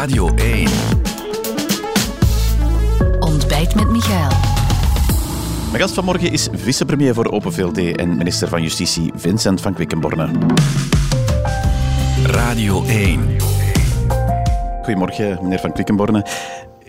Radio 1. Ontbijt met Michael. Mijn gast vanmorgen is vicepremier voor Open VLD en minister van Justitie Vincent van Quickenborne. Radio 1. Goedemorgen, meneer van Quickenborne.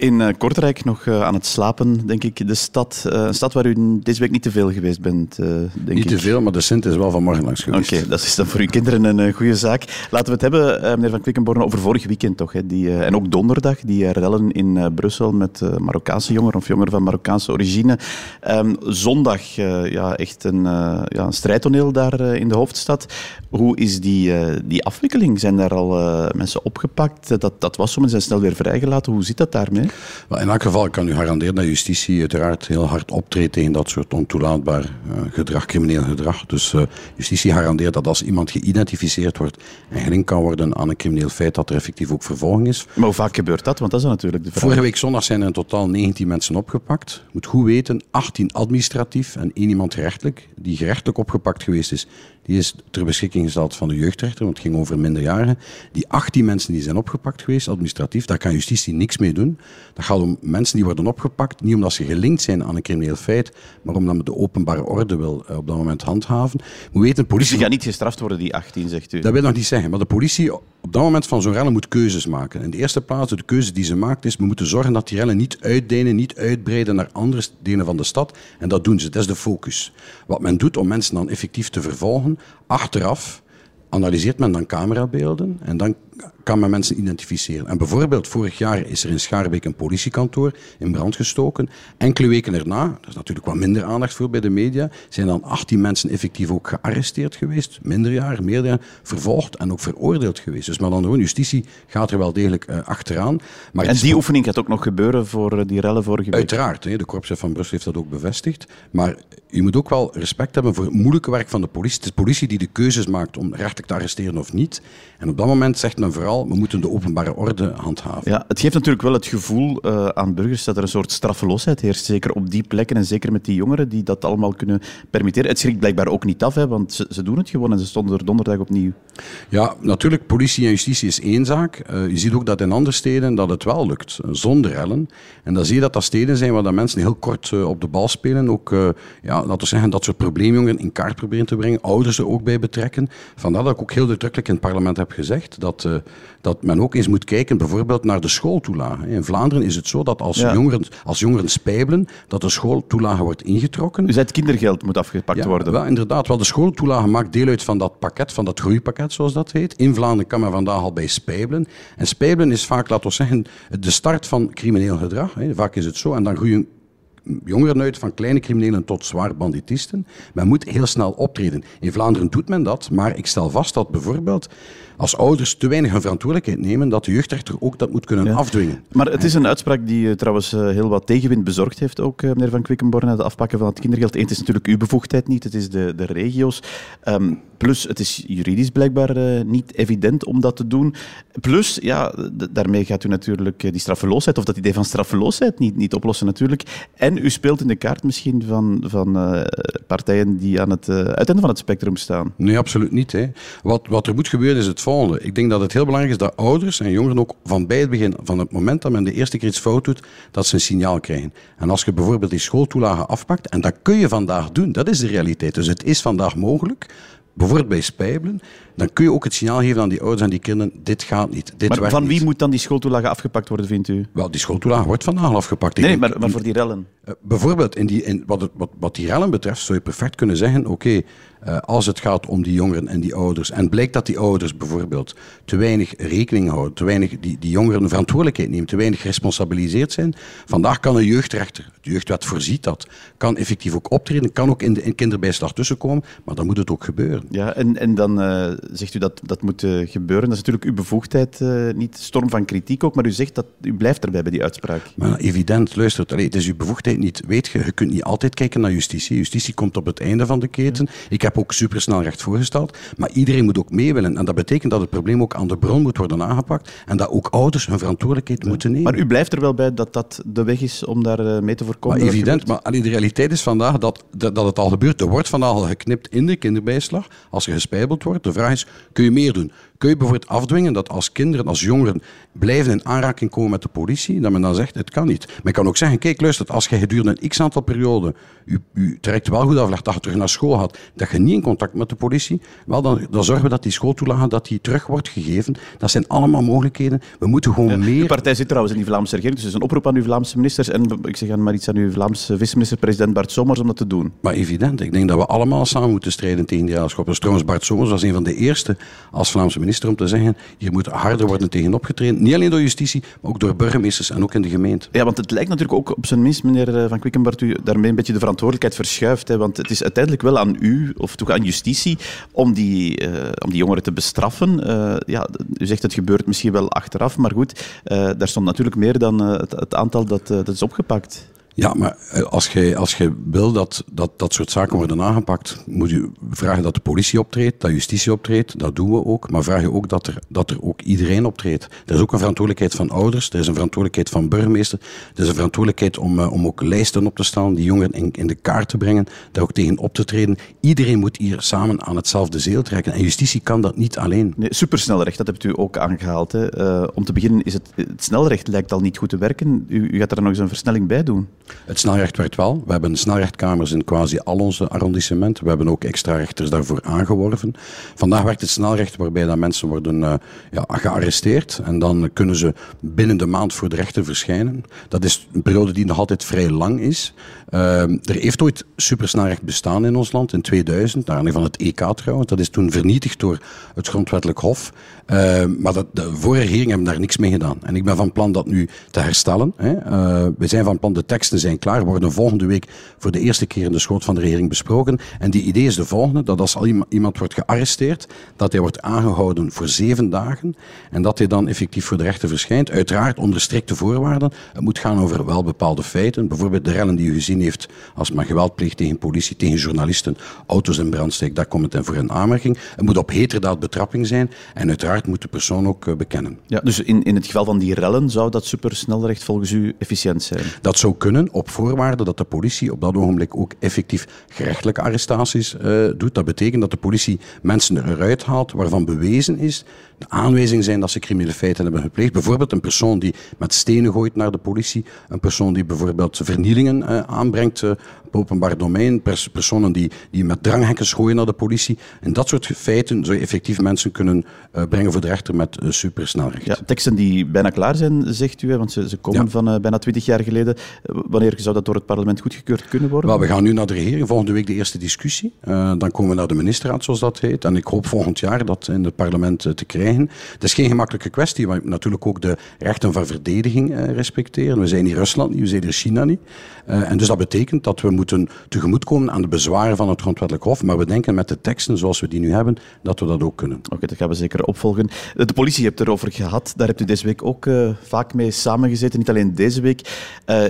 In eh, Kortrijk nog eh, aan het slapen, denk ik. De stad, eh, een stad waar u deze week niet te veel geweest bent, denk Niet ik. te veel, maar de Sint is wel vanmorgen langs Oké, geweest. dat is dan voor uw kinderen een goede zaak. Laten we het hebben, meneer Van Quickenborne, over vorig weekend toch. Hè? Die, en ook donderdag, die rellen in Brussel met Marokkaanse jongeren of jongeren van Marokkaanse origine. Ehm, zondag, ja, echt een, ja, een strijdtoneel daar in de hoofdstad. Hoe is die, die afwikkeling? Zijn daar al mensen opgepakt? Dat, dat was zo, maar zijn snel weer vrijgelaten. Hoe zit dat daarmee? Wel, in elk geval kan u garanderen dat justitie uiteraard heel hard optreedt tegen dat soort ontoelaatbaar eh, gedrag, crimineel gedrag. Dus eh, justitie garandeert dat als iemand geïdentificeerd wordt en gelinkt kan worden aan een crimineel feit, dat er effectief ook vervolging is. Maar hoe vaak gebeurt dat? Want dat is natuurlijk de vraag. Vorige week zondag zijn er in totaal 19 mensen opgepakt. Moet goed weten, 18 administratief en één iemand gerechtelijk. Die gerechtelijk opgepakt geweest is, die is ter beschikking gesteld van de jeugdrechter, want het ging over minderjarigen. Die 18 mensen die zijn opgepakt geweest, administratief, daar kan justitie niks mee doen. Dat gaat om mensen die worden opgepakt, niet omdat ze gelinkt zijn aan een crimineel feit, maar omdat men de openbare orde wil eh, op dat moment handhaven. Moet weten, Dus politie... die gaan niet gestraft worden, die 18, zegt u. Dat wil ik nog niet zeggen, maar de politie op dat moment van zo'n rellen moet keuzes maken. In de eerste plaats, de keuze die ze maakt is, we moeten zorgen dat die rellen niet uitdenen, niet uitbreiden naar andere delen van de stad. En dat doen ze, dat is de focus. Wat men doet om mensen dan effectief te vervolgen, achteraf analyseert men dan camerabeelden en dan kan men mensen identificeren. En bijvoorbeeld, vorig jaar is er in Schaarbeek een politiekantoor in brand gestoken. Enkele weken erna, daar is natuurlijk wat minder aandacht voor bij de media, zijn dan 18 mensen effectief ook gearresteerd geweest. Minderjarigen, meerderjarigen, vervolgd en ook veroordeeld geweest. Dus maar dan gewoon, justitie gaat er wel degelijk eh, achteraan. Maar En die oefening gaat ook nog gebeuren voor eh, die rellen vorige week. Uiteraard, hè, de korpschef van Brussel heeft dat ook bevestigd. Maar je moet ook wel respect hebben voor het moeilijke werk van de politie. Het is de politie die de keuzes maakt om rechtelijk te arresteren of niet. En op dat moment zegt men vooral, we moeten de openbare orde handhaven. Ja, het geeft natuurlijk wel het gevoel eh, aan burgers dat er een soort straffeloosheid heerst. Zeker op die plekken en zeker met die jongeren die dat allemaal kunnen permitteren. Het schrikt blijkbaar ook niet af, hè, want ze, ze doen het gewoon en ze stonden er donderdag opnieuw. Ja, natuurlijk, politie en justitie is één zaak. Eh, je ziet ook dat in andere steden dat het wel lukt, zonder rellen. En dan zie je dat dat steden zijn waar de mensen heel kort eh, op de bal spelen. Ook, ja, laten we zeggen, dat soort probleemjongeren in kaart proberen te brengen. Ouders er ook bij betrekken. Vandaar dat ik ook heel uitdrukkelijk in het parlement heb gezegd dat, dat men ook eens moet kijken bijvoorbeeld naar de schooltoelage. In Vlaanderen is het zo dat als, Ja. jongeren, als jongeren spijbelen, dat de schooltoelage wordt ingetrokken. Dus het kindergeld moet afgepakt Ja, worden. wel, inderdaad. Wel, de schooltoelage maakt deel uit van dat pakket, van dat groeipakket, zoals dat heet. In Vlaanderen kan men vandaag al bij spijbelen. En spijbelen is vaak, laten we zeggen, de start van crimineel gedrag. Vaak is het zo. En dan groeien jongeren uit van kleine criminelen tot zwaar banditisten. Men moet heel snel optreden. In Vlaanderen doet men dat, maar ik stel vast dat bijvoorbeeld als ouders te weinig hun verantwoordelijkheid nemen, dat de jeugdrechter ook dat moet kunnen Ja. afdwingen. Maar het is een uitspraak die eh, trouwens eh, heel wat tegenwind bezorgd heeft, ook eh, meneer Van Quickenborne, het afpakken van het kindergeld. Eén, het is natuurlijk uw bevoegdheid niet, het is de, de regio's. Ehm, plus, het is juridisch blijkbaar niet evident om dat te doen. Plus, ja, daarmee gaat u natuurlijk die straffeloosheid, of dat idee van straffeloosheid niet, niet oplossen natuurlijk. En u speelt in de kaart misschien van, van partijen die aan het uh, uiteinde van het spectrum staan. Nee, absoluut niet. Hè. Wat, wat er moet gebeuren is het volgende. Ik denk dat het heel belangrijk is dat ouders en jongeren ook van bij het begin, van het moment dat men de eerste keer iets fout doet, dat ze een signaal krijgen. En als je bijvoorbeeld die schooltoelagen afpakt, en dat kun je vandaag doen, dat is de realiteit. Dus het is vandaag mogelijk, bijvoorbeeld bij spijbelen, dan kun je ook het signaal geven aan die ouders en die kinderen, dit gaat niet, dit Maar van wie niet. moet dan die schooltoelage afgepakt worden, vindt u? Wel, die schooltoelage wordt vandaag afgepakt. Nee, maar, maar voor die rellen. Uh, bijvoorbeeld, in die, in, wat, wat, wat die rellen betreft, zou je perfect kunnen zeggen: oké, uh, als het gaat om die jongeren en die ouders, en blijkt dat die ouders bijvoorbeeld te weinig rekening houden, te weinig die, die jongeren verantwoordelijkheid nemen, te weinig geresponsabiliseerd zijn, vandaag kan een jeugdrechter, de jeugdwet voorziet dat, kan effectief ook optreden, kan ook in, de, in kinderbijslag tussenkomen, maar dan moet het ook gebeuren. Ja, en, en dan uh, zegt u dat dat moet uh, gebeuren. Dat is natuurlijk uw bevoegdheid, niet storm van kritiek ook, maar u zegt dat u blijft erbij bij die uitspraak. Maar evident, luistert, allee, het is uw bevoegdheid niet. Weet je, je kunt niet altijd kijken naar justitie. Justitie komt op het einde van de keten. Ik heb ook supersnel recht voorgesteld, maar iedereen moet ook mee willen. En dat betekent dat het probleem ook aan de bron moet worden aangepakt en dat ook ouders hun verantwoordelijkheid ja. moeten nemen. Maar u blijft er wel bij dat dat de weg is om daar uh, mee te voorkomen? Maar evident, maar allee, de realiteit is vandaag dat, dat, dat het al gebeurt. Er wordt vandaag al geknipt in de kinderbijslag als je gespijbeld wordt. De vraag is, kun je meer doen? Kun je bijvoorbeeld afdwingen dat als kinderen, als jongeren blijven in aanraking komen met de politie, dat men dan zegt, het kan niet. Men kan ook zeggen, kijk, luister, als je gedurende een x-aantal periode je, je traject wel goed aflegt, dat je terug naar school gaat, dat je niet in contact met de politie, wel, dan, dan zorgen we dat die schooltoelage dat die terug wordt gegeven. Dat zijn allemaal mogelijkheden. We moeten gewoon meer... De partij zit trouwens in die Vlaamse regering, dus is een oproep aan uw Vlaamse ministers en ik zeg aan maar iets aan uw Vlaamse vice-minister, president Bart Somers, om dat te doen. Maar evident, ik denk dat we allemaal samen moeten strijden tegen die raadschap. Dus trouwens, Bart Somers was een van de eerste als Vlaamse minister om te zeggen, hier moet harder worden tegen opgetreden. Niet alleen door justitie, maar ook door burgemeesters en ook in de gemeente. Ja, want het lijkt natuurlijk ook op zijn minst, meneer eh, Van Quickenbart, u daarmee een beetje de verantwoordelijkheid verschuift. Hè, want het is uiteindelijk wel aan u, of toch aan justitie, om die, uh, om die jongeren te bestraffen. Uh, ja, u zegt het gebeurt misschien wel achteraf, maar goed, daar stond natuurlijk meer dan het, het, aantal dat, dat is opgepakt. Ja, maar eh, als je, als je wil dat, dat dat soort zaken worden aangepakt, moet je vragen dat de politie optreedt, dat justitie optreedt. Dat doen we ook. Maar vraag je ook dat er, dat er ook iedereen optreedt. Er is ook een verantwoordelijkheid van ouders, er is een verantwoordelijkheid van burgemeester, er is een verantwoordelijkheid om, uh, om ook lijsten op te staan, die jongeren in, in de kaart te brengen, daar ook tegen op te treden. Iedereen moet hier samen aan hetzelfde zeel trekken. En justitie kan dat niet alleen. Nee, supersnelrecht, dat hebt u ook aangehaald. Hè. Uh, om te beginnen, is het, het snelrecht lijkt al niet goed te werken. U, u gaat er nog eens een versnelling bij doen. Het snelrecht werkt wel. We hebben snelrechtkamers in quasi al onze arrondissementen. We hebben ook extra rechters daarvoor aangeworven. Vandaag werkt het snelrecht waarbij dat mensen worden uh, ja, gearresteerd en dan kunnen ze binnen de maand voor de rechter verschijnen. Dat is een periode die nog altijd vrij lang is. Uh, er heeft ooit supersnelrecht bestaan in ons land in 2000, naar aanleiding van het EK trouwens. Dat is toen vernietigd door het Grondwettelijk Hof. Uh, maar dat, de vorige regering hebben daar niks mee gedaan. En ik ben van plan dat nu te herstellen. Hè. we zijn van plan, de teksten zijn klaar, worden volgende week voor de eerste keer in de schoot van de regering besproken. En die idee is de volgende, dat als al iemand wordt gearresteerd, dat hij wordt aangehouden voor zeven dagen en dat hij dan effectief voor de rechter verschijnt. Uiteraard onder strikte voorwaarden. Het moet gaan over wel bepaalde feiten. Bijvoorbeeld de rellen die u gezien heeft als men geweld pleegt tegen politie, tegen journalisten, auto's in brand steekt, daar komt het voor een aanmerking. Het moet op heterdaad betrapping zijn en uiteraard moet de persoon ook uh, bekennen. Ja, dus in, in het geval van die rellen zou dat supersnelrecht volgens u efficiënt zijn? Dat zou kunnen, op voorwaarde dat de politie op dat ogenblik ook effectief gerechtelijke arrestaties uh, doet. Dat betekent dat de politie mensen eruit haalt waarvan bewezen is de aanwijzingen zijn dat ze criminele feiten hebben gepleegd. Bijvoorbeeld een persoon die met stenen gooit naar de politie, een persoon die bijvoorbeeld vernielingen uh, aanbrengt op openbaar domein, pers personen die, die met dranghekken gooien naar de politie. En dat soort feiten zou je effectief mensen kunnen uh, brengen voor de rechter met supersnelrecht. Ja, teksten die bijna klaar zijn, zegt u, hè, want ze, ze komen ja. van bijna twintig jaar geleden. wanneer zou dat door het parlement goedgekeurd kunnen worden? Wel, we gaan nu naar de regering, volgende week de eerste discussie. dan komen we naar de ministerraad, zoals dat heet. En ik hoop volgend jaar dat in het parlement te krijgen. Het is geen gemakkelijke kwestie, maar natuurlijk ook de rechten van verdediging uh, respecteren. We zijn hier Rusland niet, we zijn hier China niet. Uh, en dus dat betekent dat we moeten tegemoetkomen aan de bezwaren van het Grondwettelijk Hof. Maar we denken met de teksten zoals we die nu hebben, dat we dat ook kunnen. Oké, okay, dat gaan we zeker opvolgen. De politie hebt erover gehad. Daar hebt u deze week ook uh, vaak mee samengezeten. Niet alleen deze week.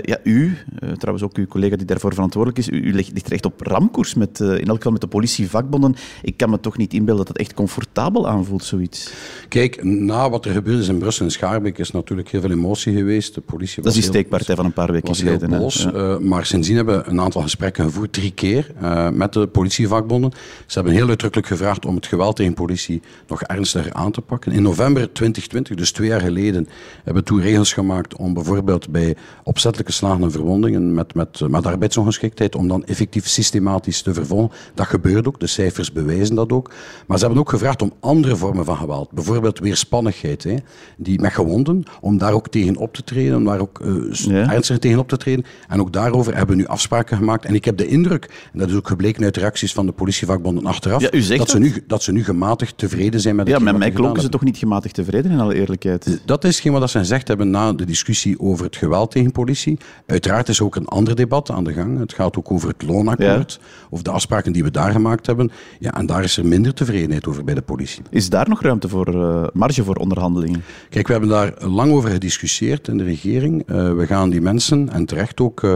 ja, u, trouwens ook uw collega die daarvoor verantwoordelijk is, u, u ligt, ligt echt op ramkoers met, in elk geval met de politievakbonden. Ik kan me toch niet inbeelden dat het echt comfortabel aanvoelt, zoiets. Kijk, na wat er gebeurd is in Brussel en Schaarbeek is natuurlijk heel veel emotie geweest. De politie was dat is die steekpartij van een paar weken geleden. Boos, ja. maar sindsdien hebben we een aantal gesprekken gevoerd, drie keer, uh, met de politievakbonden. Ze hebben heel uitdrukkelijk gevraagd om het geweld tegen politie nog ernstiger aan te pakken. In november 2020, dus twee jaar geleden, hebben we toen regels gemaakt om bijvoorbeeld bij opzettelijke slagen en verwondingen met, met, met arbeidsongeschiktheid, om dan effectief systematisch te vervolgen. Dat gebeurt ook, de cijfers bewijzen dat ook. Maar ze hebben ook gevraagd om andere vormen van geweld, bijvoorbeeld weerspannigheid, hè, die met gewonden, om daar ook tegen op te treden, om daar ook uh, ja. ernstig tegen op te treden. En ook daarover hebben we nu afspraken gemaakt. En ik heb de indruk, en dat is ook gebleken uit de reacties van de politievakbonden achteraf, ja, dat, dat, Ze nu, dat ze nu gematigd tevreden zijn met het Ja, met mij klonken ze toch niet gematigd tevreden, in alle eerlijkheid? Dat is geen wat ze gezegd hebben na de discussie over het geweld tegen politie. Uiteraard is ook een ander debat aan de gang. Het gaat ook over het loonakkoord, ja. over de afspraken die we daar gemaakt hebben. Ja, en daar is er minder tevredenheid over bij de politie. Is daar nog ruimte voor uh, marge voor onderhandelingen? Kijk, we hebben daar lang over gediscussieerd in de regering. Uh, we gaan die mensen, en terecht ook, uh,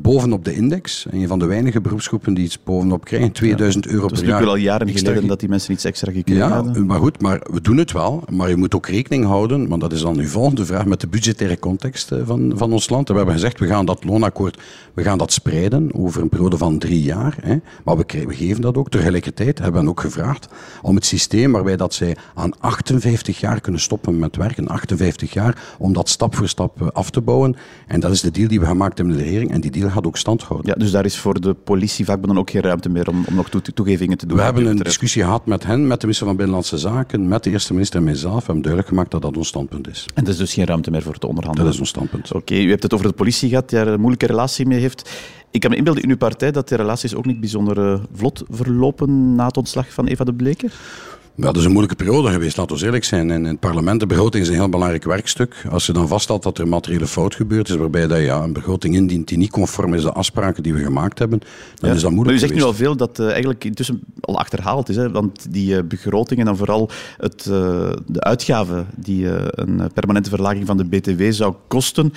bovenop de index. Een van de weinige beroepsgroepen die iets bovenop krijgen. 2000 ja, euro per jaar. Het is natuurlijk al jaren geleden dat die mensen iets extra gekregen ja, hadden. maar goed, maar we doen het wel. Maar je moet ook rekening houden, want dat is dan uw volgende vraag, met de budgettaire context van, van ons land. En we hebben gezegd, we gaan dat loonakkoord, we gaan dat spreiden over een periode van drie jaar. Hè. Maar we, we geven dat ook. Tegelijkertijd hebben we ook gevraagd om het systeem waarbij dat zij aan 58 jaar kunnen stoppen met werken, 58 jaar, om dat stap voor stap eh, af te bouwen. En dat is de deal die we gemaakt hebben met de regering. En die deal gaat ook stand houden. Ja, dus daar is voor de politievakbonden ook geen ruimte meer om, om nog toegevingen te doen. We hebben een discussie gehad met hen, met de minister van Binnenlandse Zaken, met de eerste minister en mijzelf. We hebben duidelijk gemaakt dat dat ons standpunt is. En er is dus geen ruimte meer voor te onderhandelen? Dat is ons standpunt. Oké, u hebt het over de politie gehad, die daar een moeilijke relatie mee heeft. Ik kan me inbeelden in uw partij dat de relaties ook niet bijzonder uh, vlot verlopen na het ontslag van Eva de Bleker? Dat is een moeilijke periode geweest, laten we eerlijk zijn. En in het parlement, de begroting is een heel belangrijk werkstuk. Als je dan vaststelt dat er een materiële fout gebeurd is, waarbij dat je ja, een begroting indient die niet conform is de afspraken die we gemaakt hebben, dan is dat moeilijk Maar u zegt nu al veel dat uh, eigenlijk intussen al achterhaald is. Hè? Want die uh, begroting en dan vooral het, uh, de uitgaven die een permanente verlaging van de BTW zou kosten,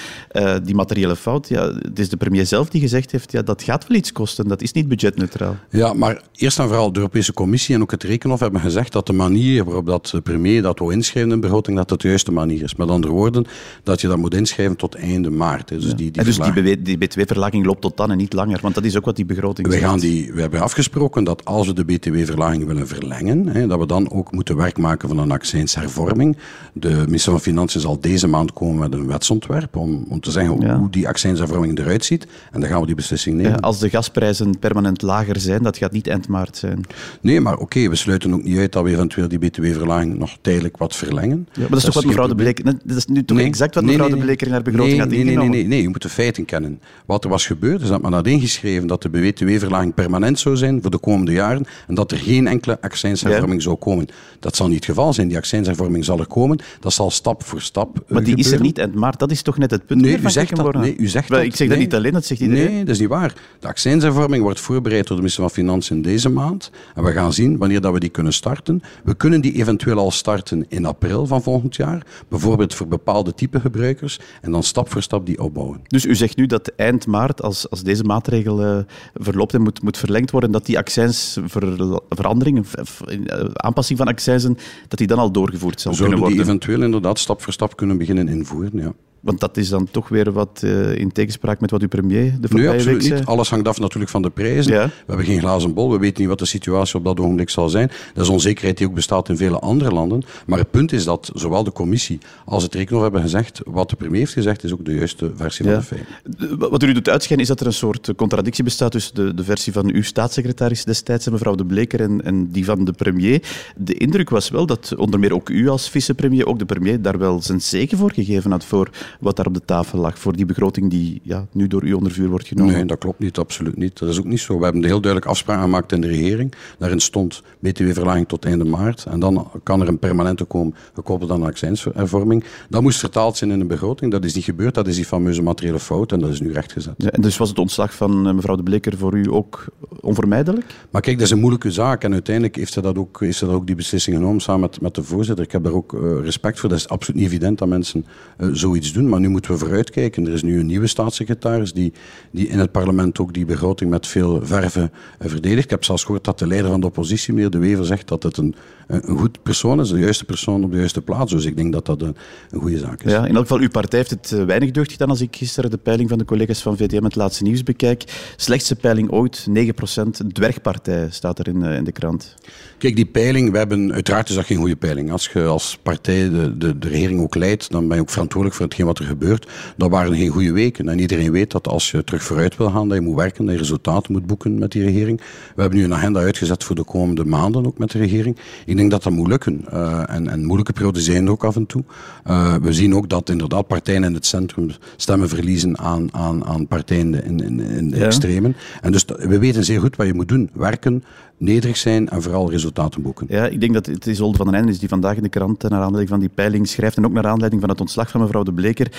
die materiële fout, ja, het is de premier zelf die gezegd heeft, ja, dat gaat wel iets kosten, dat is niet budgetneutraal. Ja, maar eerst en vooral de Europese Commissie en ook het Rekenhof hebben gezegd dat de manier waarop dat de premier dat wil inschrijven in de begroting, dat dat de juiste manier is. Met andere woorden, dat je dat moet inschrijven tot einde maart. Dus, ja. die, die, dus die, die btw-verlaging loopt tot dan en niet langer, want dat is ook wat die begroting we gaan die, We hebben afgesproken dat als we de btw-verlaging willen verlengen, hè, dat we dan ook moeten werk maken van een accijnshervorming. De minister van Financiën zal deze maand komen met een wetsontwerp om, om te zeggen ja. hoe die accijnshervorming eruit ziet. En dan gaan we die beslissing nemen. Ja, als de gasprijzen permanent lager zijn, dat gaat niet eind maart zijn. Nee, maar oké, okay, we sluiten ook niet uit dat we eventueel die btw-verlaging nog tijdelijk wat verlengen. Ja, maar dat is toch wat mevrouw de Bleker... Dat is nu toch nee, exact wat mevrouw nee, nee, de Bleker in haar begroting had nee, nee, nee, nee, nee, je moet de feiten kennen. Wat er was gebeurd, is dat men had ingeschreven dat de btw-verlaging permanent zou zijn voor de komende jaren en dat er geen enkele accijnshervorming ja. zou komen. Dat zal niet het geval zijn. Die accijnshervorming zal er komen. Dat zal stap voor stap uh, Maar die gebeuren. is er niet eind maart. Dat is toch net het punt nee, u zegt dat, nee, u zegt maar dat. Ik zeg dat niet alleen, dat zegt iedereen. Nee, dat is niet waar. De accijnshervorming wordt voorbereid door de minister van Financiën deze maand. En we gaan zien wanneer dat we die kunnen starten. We kunnen die eventueel al starten in april van volgend jaar. Bijvoorbeeld voor bepaalde type gebruikers. En dan stap voor stap die opbouwen. Dus u zegt nu dat eind maart, als, als deze maatregel uh, verloopt en moet, moet verlengd worden, dat die accijnsverandering, uh, aanpassing van accijnsen, dat die dan al doorgevoerd zal Zouden kunnen worden? die eventueel inderdaad stap voor stap kunnen beginnen invoeren, ja. Want dat is dan toch weer wat uh, in tegenspraak met wat uw premier de nee, absoluut week niet. Alles hangt af natuurlijk van de prijzen. Ja. We hebben geen glazen bol. We weten niet wat de situatie op dat ogenblik zal zijn. Dat is onzekerheid die ook bestaat in vele andere landen. Maar het punt is dat zowel de commissie als het Rekenhof hebben gezegd, wat de premier heeft gezegd, is ook de juiste versie Ja. van de feiten. Wat u doet uitschijnen is dat er een soort contradictie bestaat tussen de, de versie van uw staatssecretaris destijds, mevrouw De Bleker, en, en die van de premier. De indruk was wel dat onder meer ook u als vicepremier, ook de premier, daar wel zijn zegen voor gegeven had voor wat daar op de tafel lag, voor die begroting die ja, nu door u onder vuur wordt genomen. Nee, dat klopt niet, absoluut niet. Dat is ook niet zo. We hebben een heel duidelijk afspraak gemaakt in de regering. Daarin stond btw-verlaging tot einde maart. En dan kan er een permanente komen, gekoppeld aan accijnshervorming. Dat moest vertaald zijn in een begroting. Dat is niet gebeurd. Dat is die fameuze materiële fout. En dat is nu rechtgezet. Ja, en dus was het ontslag van eh, mevrouw De Bleker voor u ook onvermijdelijk? Maar kijk, dat is een moeilijke zaak. En uiteindelijk heeft ze dat ook, heeft ze dat ook die beslissing genomen samen met, met de voorzitter. Ik heb daar ook uh, respect voor. Dat is absoluut niet evident dat mensen uh, zoiets doen. Maar nu moeten we vooruitkijken. Er is nu een nieuwe staatssecretaris die, die in het parlement ook die begroting met veel verve uh, verdedigt. Ik heb zelfs gehoord dat de leider van de oppositie, meneer De Wever, zegt dat het een, een goed persoon is, de juiste persoon op de juiste plaats. Dus ik denk dat dat een, een goede zaak is. Ja, in elk geval, uw partij heeft het uh, weinig deugd gedaan als ik gisteren de peiling van de collega's van VDM het laatste nieuws bekijk. Slechtste peiling ooit, 9%. Dwergpartij staat er in, uh, in de krant. Kijk, die peiling, we hebben, uiteraard is dat geen goede peiling. Als je als partij de, de, de regering ook leidt, dan ben je ook verantwoordelijk voor hetgeen wat er gebeurt. Dat waren geen goede weken. En iedereen weet dat als je terug vooruit wil gaan, dat je moet werken, dat je resultaten moet boeken met die regering. We hebben nu een agenda uitgezet voor de komende maanden ook met de regering. Ik denk dat dat moet lukken. Uh, en, en moeilijke perioden zijn er ook af en toe. Uh, we zien ook dat inderdaad partijen in het centrum stemmen verliezen aan, aan, aan partijen in, in, in de ja. extremen. En dus we weten zeer goed wat je moet doen. Werken, nederig zijn en vooral resultaten boeken. Ja, ik denk dat het Isolde van den Einde is die vandaag in de krant naar aanleiding van die peiling schrijft en ook naar aanleiding van het ontslag van mevrouw De Bleker.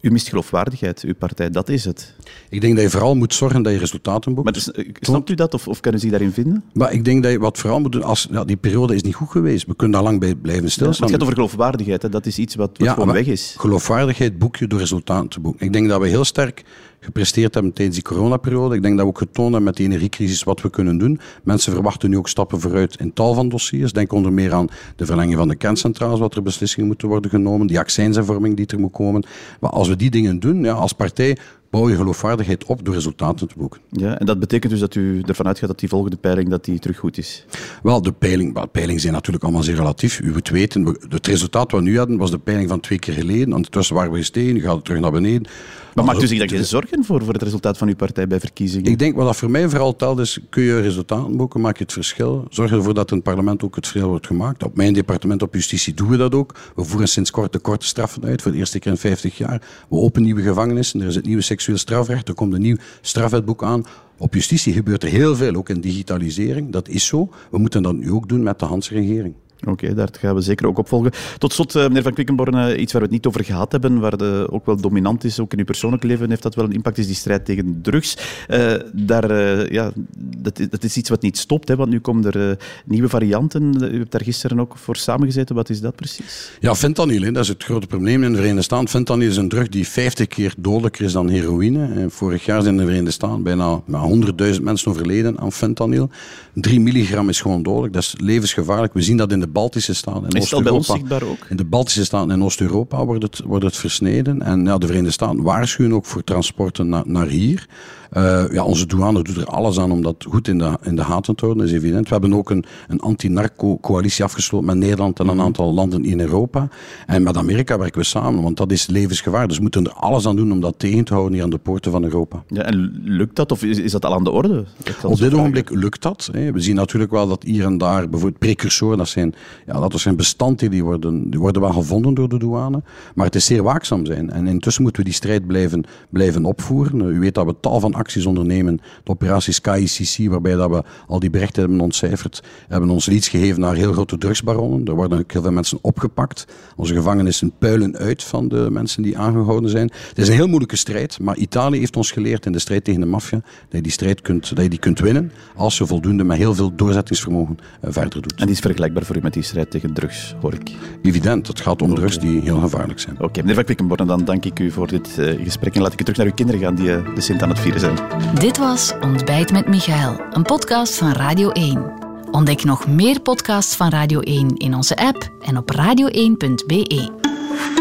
U mist geloofwaardigheid, uw partij, dat is het. Ik denk dat je vooral moet zorgen dat je resultaten boekt. Maar dus, snapt u dat of, of u zich daarin vinden? Maar ik denk dat je wat vooral moet doen, als, die periode is niet goed geweest. We kunnen daar lang bij blijven stilstaan. Ja, het gaat over geloofwaardigheid, hè. dat is iets wat, wat ja, gewoon weg is. Geloofwaardigheid boek je door resultaten te boeken. Ik denk dat we heel sterk gepresteerd hebben tijdens die coronaperiode. Ik denk dat we ook getoond hebben met die energiecrisis wat we kunnen doen. Mensen verwachten nu ook stappen vooruit in tal van dossiers. Denk onder meer aan de verlenging van de kerncentrales, wat er beslissingen moeten worden genomen, die accijnshervorming die er moet komen. Maar als we die dingen doen, ja, als partij bouw je geloofwaardigheid op door resultaten te boeken. Ja, en dat betekent dus dat u ervan uitgaat dat die volgende peiling dat die terug goed is? Wel, de peiling, peilingen zijn natuurlijk allemaal zeer relatief. U moet weten, we- het resultaat wat we nu hadden was de peiling van twee keer geleden. Ondertussen waren we gestegen, gaat het terug naar beneden. Maar maakt u zich daar geen zorgen voor, voor het resultaat van uw partij bij verkiezingen? Ik denk wat dat voor mij vooral telt is, kun je resultaten boeken, maak je het verschil. Zorg ervoor dat in het parlement ook het verschil wordt gemaakt. Op mijn departement op justitie doen we dat ook. We voeren sinds kort de korte straffen uit, voor de eerste keer in 50 jaar. We openen nieuwe gevangenissen, er is het nieuwe seksueel strafrecht, er komt een nieuw strafwetboek aan. Op justitie gebeurt er heel veel, ook in digitalisering. Dat is zo. We moeten dat nu ook doen met de Hanse Oké, daar gaan we zeker ook op volgen. Tot slot, eh, meneer Van Quickenborne, iets waar we het niet over gehad hebben, waar de, ook wel dominant is, ook in uw persoonlijk leven heeft dat wel een impact, is die strijd tegen drugs. Eh, daar, eh, ja, dat, is- dat is iets wat niet stopt, hè, want nu komen er eh, nieuwe varianten. U hebt daar gisteren ook voor samengezeten. Wat is dat precies? Ja, fentanyl, hè, dat is het grote probleem in de Verenigde Staten. Fentanyl is een drug die 50 keer dodelijker is dan heroïne. Vorig jaar zijn in de Verenigde Staten bijna nou, 100.000 mensen overleden aan fentanyl. 3 milligram is gewoon dodelijk, dat is levensgevaarlijk. We zien dat in de Baltische Staten en Is het al bij ons Oost-Europa. zichtbaar ook? In de Baltische Staten en Oost-Europa wordt het, wordt het versneden. En ja, de Verenigde Staten waarschuwen ook voor transporten na- naar hier. Eh, ja, onze douane doet er alles aan om dat goed in de, in de gaten te houden, dat is evident. We hebben ook een, een anti-narco-coalitie afgesloten met Nederland en een aantal landen in Europa. En met Amerika werken we samen, want dat is levensgevaar. Dus we moeten er alles aan doen om dat tegen te houden hier aan de poorten van Europa. Ja, en lukt dat of is, is dat al aan de orde? Op dit ogenblik lukt dat. hè. We zien natuurlijk wel dat hier en daar, bijvoorbeeld precursoren, dat zijn, ja, dat zijn bestanddelen die worden, die worden wel gevonden door de douane. Maar het is zeer waakzaam zijn. En intussen moeten we die strijd blijven, blijven opvoeren. U weet dat we tal van acties ondernemen. De operatie SkyCC, waarbij dat we al die berichten hebben ontcijferd, hebben ons leads gegeven naar heel grote drugsbaronnen. Er worden ook heel veel mensen opgepakt. Onze gevangenissen puilen uit van de mensen die aangehouden zijn. Het is een heel moeilijke strijd, maar Italië heeft ons geleerd in de strijd tegen de maffia dat je die strijd kunt, dat je die kunt winnen als je voldoende met heel veel doorzettingsvermogen eh, verder doet. En die is vergelijkbaar voor u met die strijd tegen drugs, hoor ik. Evident, het gaat om drugs die heel gevaarlijk zijn. Oké, meneer Van Quickenborne, dan dank ik u voor dit eh, gesprek en laat ik u terug naar uw kinderen gaan die eh, de Sint aan het vieren zijn. Dit was Ontbijt met Michael, een podcast van Radio 1. Ontdek nog meer podcasts van Radio 1 in onze app en op radio1.be.